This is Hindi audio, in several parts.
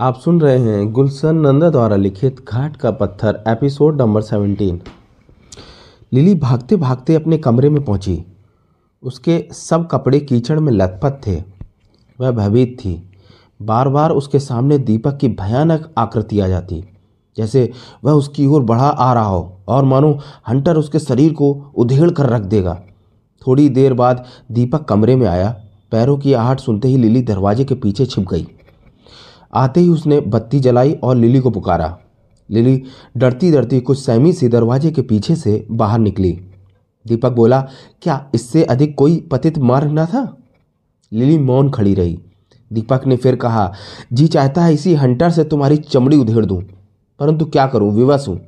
आप सुन रहे हैं गुलशन नंदा द्वारा लिखित घाट का पत्थर, एपिसोड नंबर सेवनटीन। लिली भागते भागते अपने कमरे में पहुँची। उसके सब कपड़े कीचड़ में लथपथ थे। वह भयभीत थी। बार बार उसके सामने दीपक की भयानक आकृति आ जाती। जैसे वह उसकी ओर बढ़ा आ रहा हो, और मानो हंटर उसके शरीर को उधेड़ कर रख देगा। थोड़ी देर बाद दीपक कमरे में आया। पैरों की आहट सुनते ही लिली दरवाजे के पीछे छिप गई। आते ही उसने बत्ती जलाई और लिली को पुकारा। लिली डरती डरती कुछ सहमी सी दरवाजे के पीछे से बाहर निकली। दीपक बोला, क्या इससे अधिक कोई पतित मार्ग न था? लिली मौन खड़ी रही। दीपक ने फिर कहा, जी चाहता है इसी हंटर से तुम्हारी चमड़ी उधेड़ दूँ। परंतु क्या करूँ? विवश हूँ।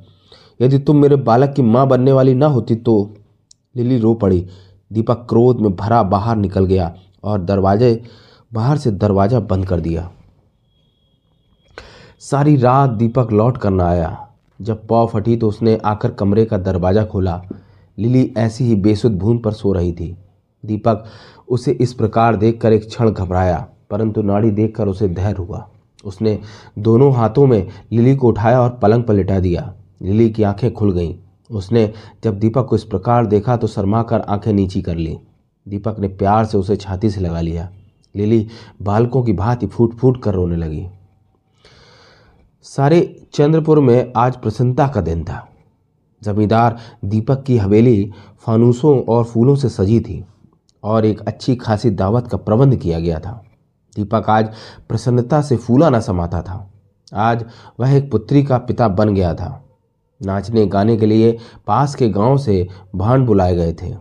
यदि तुम मेरे बालक की माँ बनने वाली ना होती तो लिली रो पड़ी। दीपक क्रोध में भरा बाहर निकल गया और दरवाजे, बाहर से दरवाज़ा बंद कर दिया। सारी रात दीपक लौट कर ना आया। जब पौ फटी तो उसने आकर कमरे का दरवाज़ा खोला। लिली ऐसी ही बेसुध भून पर सो रही थी। दीपक उसे इस प्रकार देखकर एक क्षण घबराया, परंतु नाड़ी देखकर उसे धैर्य हुआ। उसने दोनों हाथों में लिली को उठाया और पलंग पर लिटा दिया। लिली की आँखें खुल गईं। उसने जब दीपक को इस प्रकार देखा तो शर्मा कर आँखें नीची कर ली। दीपक ने प्यार से उसे छाती से लगा लिया। लिली बालकों की भांति फूट फूट कर रोने लगी। सारे चंद्रपुर में आज प्रसन्नता का दिन था। जमींदार दीपक की हवेली फानूसों और फूलों से सजी थी और एक अच्छी खासी दावत का प्रबंध किया गया था। दीपक आज प्रसन्नता से फूला न समाता था। आज वह एक पुत्री का पिता बन गया था। नाचने गाने के लिए पास के गाँव से भांड बुलाए गए थे।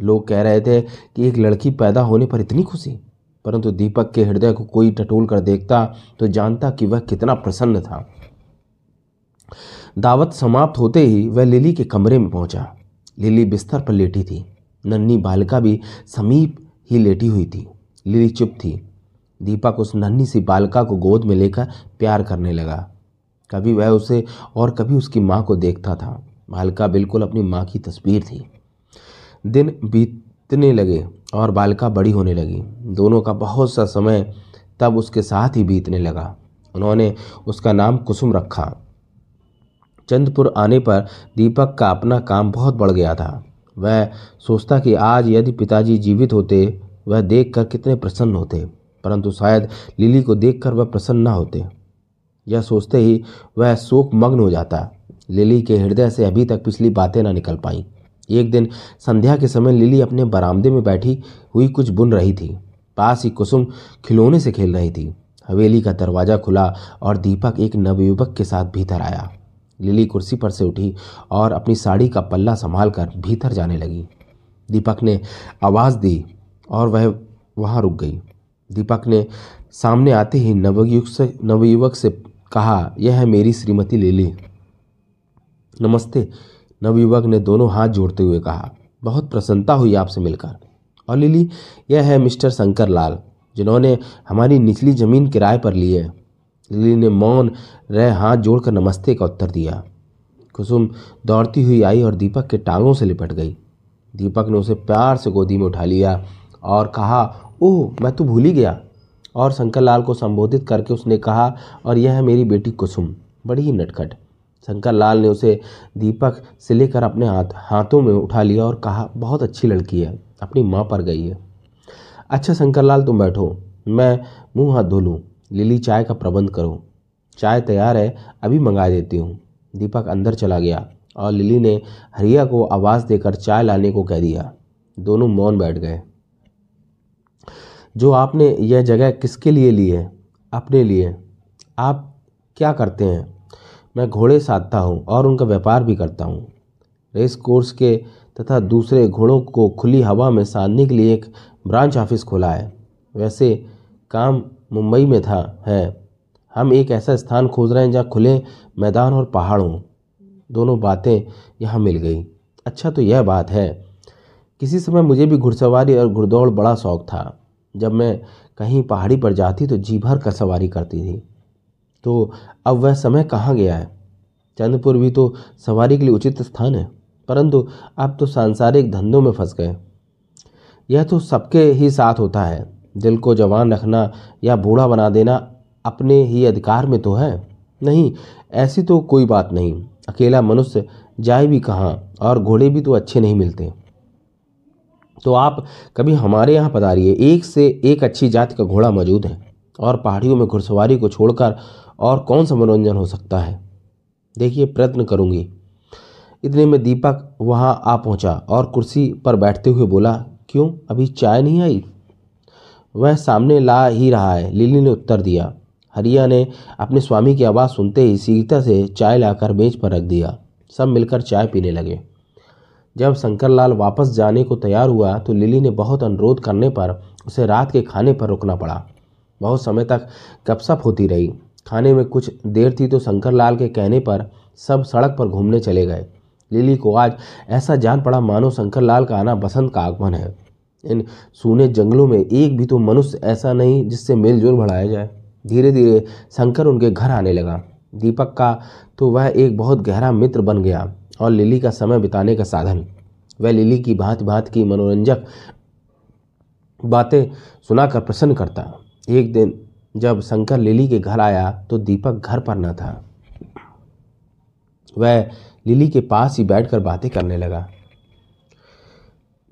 लोग कह रहे थे कि एक लड़की पैदा होने पर इतनी खुशी। परंतु दीपक के हृदय को कोई टटोल कर देखता तो जानता कि वह कितना प्रसन्न था। दावत समाप्त होते ही वह लिली के कमरे में पहुँचा। लिली बिस्तर पर लेटी थी। नन्ही बालिका भी समीप ही लेटी हुई थी। लिली चुप थी। दीपक उस नन्ही सी बालिका को गोद में लेकर प्यार करने लगा। कभी वह उसे और कभी उसकी माँ को देखता था। बालिका बिल्कुल अपनी माँ की तस्वीर थी। दिन बीतने लगे। और बालिका बड़ी होने लगी। दोनों का बहुत सा समय तब उसके साथ ही बीतने लगा। उन्होंने उसका नाम कुसुम रखा। चंदपुर आने पर दीपक का अपना काम बहुत बढ़ गया था। वह सोचता कि आज यदि पिताजी जीवित होते, वह देखकर कितने प्रसन्न होते। परंतु शायद लिली को देखकर वह प्रसन्न न होते। यह सोचते ही वह शोक मग्न हो जाता। लिली के हृदय से अभी तक पिछली बातें न निकल पाईं। एक दिन संध्या के समय लिली अपने बरामदे में बैठी हुई कुछ बुन रही थी। पास ही कुसुम खिलौने से खेल रही थी। हवेली का दरवाज़ा खुला और दीपक एक नवयुवक के साथ भीतर आया। लिली कुर्सी पर से उठी और अपनी साड़ी का पल्ला संभाल कर भीतर जाने लगी। दीपक ने आवाज़ दी और वह वहाँ रुक गई। दीपक ने सामने आते ही नवयुवक से नवयुवक से कहा, यह है मेरी श्रीमती लिली। नमस्ते। नवयुवक ने दोनों हाथ जोड़ते हुए कहा, बहुत प्रसन्नता हुई आपसे मिलकर। और लिली, यह है मिस्टर शंकर लाल जिन्होंने हमारी निचली ज़मीन किराए पर ली है। लिली ने मौन रह हाथ जोड़कर नमस्ते का उत्तर दिया। कुसुम दौड़ती हुई आई और दीपक के टांगों से लिपट गई। दीपक ने उसे प्यार से गोदी में उठा लिया और कहा, ओह, मैं तो भूल ही गया। और शंकर लाल को संबोधित करके उसने कहा, और यह है मेरी बेटी कुसुम, बड़ी ही नटखट। शंकर लाल ने उसे दीपक से लेकर अपने हाथ, हाथों में उठा लिया और कहा, बहुत अच्छी लड़की है, अपनी माँ पर गई है। अच्छा शंकर लाल, तुम बैठो, मैं मुँह हाथ धो लूँ, लिली चाय का प्रबंध करो। चाय तैयार है, अभी मंगा देती हूँ। दीपक अंदर चला गया और लिली ने हरिया को आवाज़ देकर चाय लाने को कह दिया। दोनों मौन बैठ गए। जो आपने यह जगह किसके लिए ली है? अपने लिए। आप क्या करते हैं? मैं घोड़े साधता हूँ और उनका व्यापार भी करता हूँ। रेस कोर्स के तथा दूसरे घोड़ों को खुली हवा में साधने के लिए एक ब्रांच ऑफ़िस खोला है। वैसे काम मुंबई में था, है। हम एक ऐसा स्थान खोज रहे हैं जहाँ खुले मैदान और पहाड़ हों। दोनों बातें यहाँ मिल गई। अच्छा तो यह बात है, किसी समय मुझे भी घुड़सवारी और घुड़दौड़ बड़ा शौक था। जब मैं कहीं पहाड़ी पर जाती तो जी भर कर सवारी करती थी। तो अब वह समय कहाँ गया है? चंद्रपुर भी तो सवारी के लिए उचित स्थान है, परंतु अब तो सांसारिक धंधों में फंस गए। यह तो सबके ही साथ होता है, दिल को जवान रखना या बूढ़ा बना देना अपने ही अधिकार में तो है। नहीं, ऐसी तो कोई बात नहीं, अकेला मनुष्य जाए भी कहाँ और घोड़े भी तो अच्छे नहीं मिलते। तो आप कभी हमारे यहाँ पधारिए, एक से एक अच्छी जात का घोड़ा मौजूद है। और पहाड़ियों में घुड़सवारी को छोड़कर और कौन सा मनोरंजन हो सकता है? देखिए, प्रयत्न करूँगी। इतने में दीपक वहाँ आ पहुँचा और कुर्सी पर बैठते हुए बोला, क्यों? अभी चाय नहीं आई? वह सामने ला ही रहा है, लिली ने उत्तर दिया। हरिया ने अपने स्वामी की आवाज़ सुनते ही सीता से चाय लाकर मेज पर रख दिया। सब मिलकर चाय पीने लगे। जब शंकरलाल वापस जाने को तैयार हुआ तो लिली ने बहुत अनुरोध करने पर उसे रात के खाने पर रुकना पड़ा। बहुत समय तक गपशप होती रही। खाने में कुछ देर थी तो शंकर लाल के कहने पर सब सड़क पर घूमने चले गए। लिली को आज ऐसा जान पड़ा मानो शंकरलाल का आना बसंत का आगमन है। इन सूने जंगलों में एक भी तो मनुष्य ऐसा नहीं जिससे मेलजोल बढ़ाया जाए। धीरे धीरे शंकर उनके घर आने लगा। दीपक का तो वह एक बहुत गहरा मित्र बन गया और लिली का समय बिताने का साधन। वह लिली की भांत भांत की मनोरंजक बातें सुनाकर प्रसन्न करता। एक दिन जब शंकर लिली के घर आया तो दीपक घर पर न था। वह लिली के पास ही बैठकर बातें करने लगा।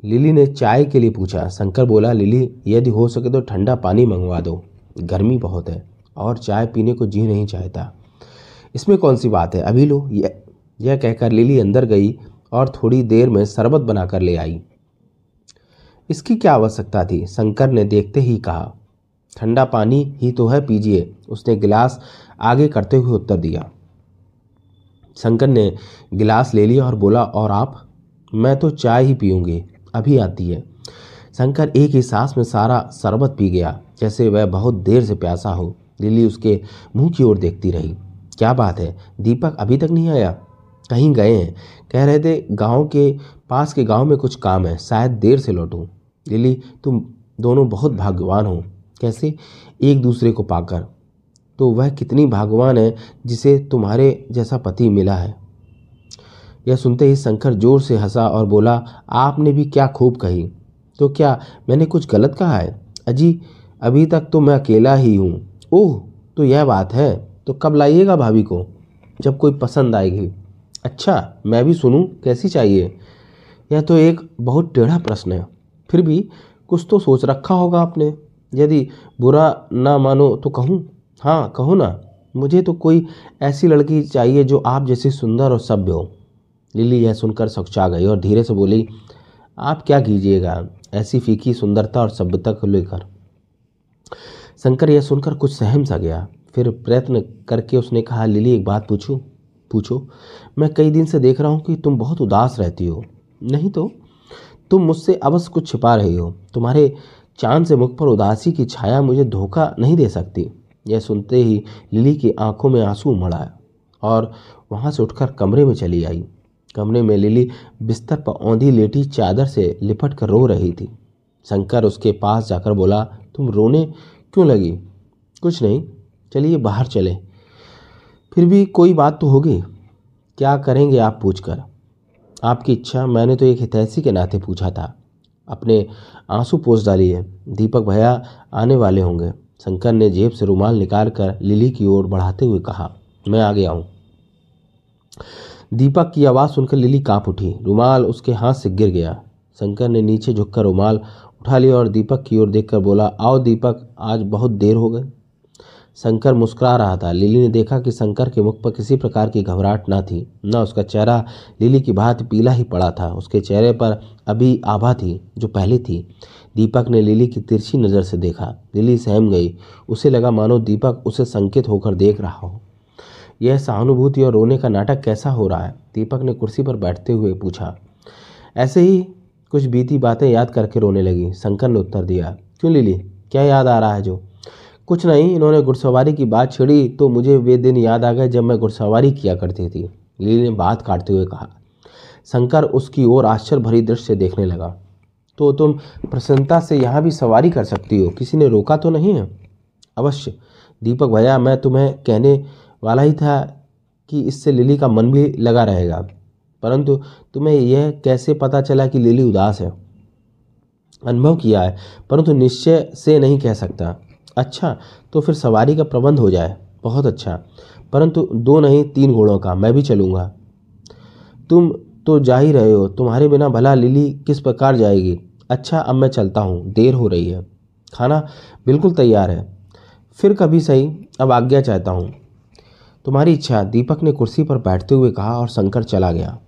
लिली ने चाय के लिए पूछा। शंकर बोला, लिली, यदि हो सके तो ठंडा पानी मंगवा दो। गर्मी बहुत है और चाय पीने को जी नहीं चाहता। इसमें कौन सी बात है? अभी लो। यह कहकर लिली अंदर गई और थोड़ी देर में शरबत बनाकर ले आई। इसकी क्या आवश्यकता थी? शंकर ने देखते ही कहा ठंडा पानी ही तो है पीजिए, उसने गिलास आगे करते हुए उत्तर दिया। शंकर ने गिलास ले लिया और बोला, और आप? मैं तो चाय ही पीऊँगी, अभी आती है। शंकर एक ही सांस में सारा शरबत पी गया, जैसे वह बहुत देर से प्यासा हो। लिली उसके मुँह की ओर देखती रही। क्या बात है, दीपक अभी तक नहीं आया? कहीं गए हैं? कह रहे थे गाँव के पास के गाँव में कुछ काम है, शायद देर से लौटूं। लिली, तुम दोनों बहुत भाग्यवान हो। कैसे एक दूसरे को पाकर। तो वह कितनी भाग्यवान है जिसे तुम्हारे जैसा पति मिला है। यह सुनते ही शंकर ज़ोर से हंसा और बोला, आपने भी क्या खूब कही। तो क्या मैंने कुछ गलत कहा है? अजी, अभी तक तो मैं अकेला ही हूँ। ओह तो यह बात है। तो कब लाइएगा भाभी को? जब कोई पसंद आएगी। अच्छा मैं भी सुनूं, कैसी चाहिए? यह तो एक बहुत टेढ़ा प्रश्न है। फिर भी कुछ तो सोच रखा होगा आपने। यदि बुरा ना मानो तो कहूँ? हाँ कहो ना। मुझे तो कोई ऐसी लड़की चाहिए जो आप जैसी सुंदर और सभ्य हो। लिली यह सुनकर सकुचा गई और धीरे से बोली, आप क्या कीजिएगा ऐसी फीकी सुंदरता और सभ्यता को लेकर? शंकर यह सुनकर कुछ सहम सा गया। फिर प्रयत्न करके उसने कहा, लिली, एक बात पूछूँ? पूछो। मैं कई दिन से देख रहा हूँ कि तुम बहुत उदास रहती हो। नहीं तो? तुम मुझसे अवश्य कुछ छिपा रही हो। तुम्हारे चाँद से मुख पर उदासी की छाया मुझे धोखा नहीं दे सकती। यह सुनते ही लिली की आँखों में आँसू उमड़ आया और वहाँ से उठकर कमरे में चली आई। कमरे में लिली बिस्तर पर औंधी लेटी चादर से लिपट कर रो रही थी। शंकर उसके पास जाकर बोला, तुम रोने क्यों लगी? कुछ नहीं, चलिए बाहर चले। फिर भी कोई बात तो होगी। क्या करेंगे आप पूछकर? आपकी इच्छा, मैंने तो एक हितैषी के नाते पूछा था। अपने आँसू पोस डालिए। दीपक भैया आने वाले होंगे। शंकर ने जेब से रुमाल निकाल कर लिली की ओर बढ़ाते हुए कहा, मैं आ गया हूँ दीपक की आवाज़ सुनकर लिली काँप उठी। रुमाल उसके हाथ से गिर गया। शंकर ने नीचे झुककर रुमाल उठा लिया और दीपक की ओर देखकर बोला, आओ दीपक, आज बहुत देर हो गई। शंकर मुस्कुरा रहा था। लिली ने देखा कि शंकर के मुख पर किसी प्रकार की घबराहट न थी, न उसका चेहरा लिली की भांति पीला ही पड़ा था। उसके चेहरे पर अभी आभा थी, जो पहले थी। दीपक ने लिली की तिरछी नज़र से देखा। लिली सहम गई। उसे लगा, मानो दीपक उसे संकेत होकर देख रहा हो। यह सहानुभूति और रोने का नाटक कैसा हो रहा है? दीपक ने कुर्सी पर बैठते हुए पूछा। ऐसे ही कुछ बीती बातें याद करके रोने लगी। शंकर ने उत्तर दिया, क्यों लिली? क्या याद आ रहा है जो? कुछ नहीं, इन्होंने घुड़सवारी की बात छिड़ी तो मुझे वे दिन याद आ गए जब मैं घुड़सवारी किया करती थी। लिली ने बात काटते हुए कहा। शंकर उसकी ओर आश्चर्य भरी दृश्य देखने लगा। तो तुम प्रसन्नता से यहाँ भी सवारी कर सकती हो? किसी ने रोका तो नहीं है? अवश्य। दीपक भैया, मैं तुम्हें कहने वाला ही था कि इससे लिली का मन भी लगा रहेगा। परंतु तुम्हें यह कैसे पता चला कि लिली उदास है? अनुभव किया है, परंतु निश्चय से नहीं कह सकता। अच्छा तो फिर सवारी का प्रबंध हो जाए। बहुत अच्छा। परंतु दो नहीं, तीन घोड़ों का। मैं भी चलूँगा। तुम तो जा ही रहे हो। तुम्हारे बिना भला लिली किस प्रकार जाएगी? अच्छा अब मैं चलता हूँ। देर हो रही है। खाना बिल्कुल तैयार है। फिर कभी सही। अब आज्ञा चाहता हूँ। तुम्हारी इच्छा। दीपक ने कुर्सी पर बैठते हुए कहा और शंकर चला गया।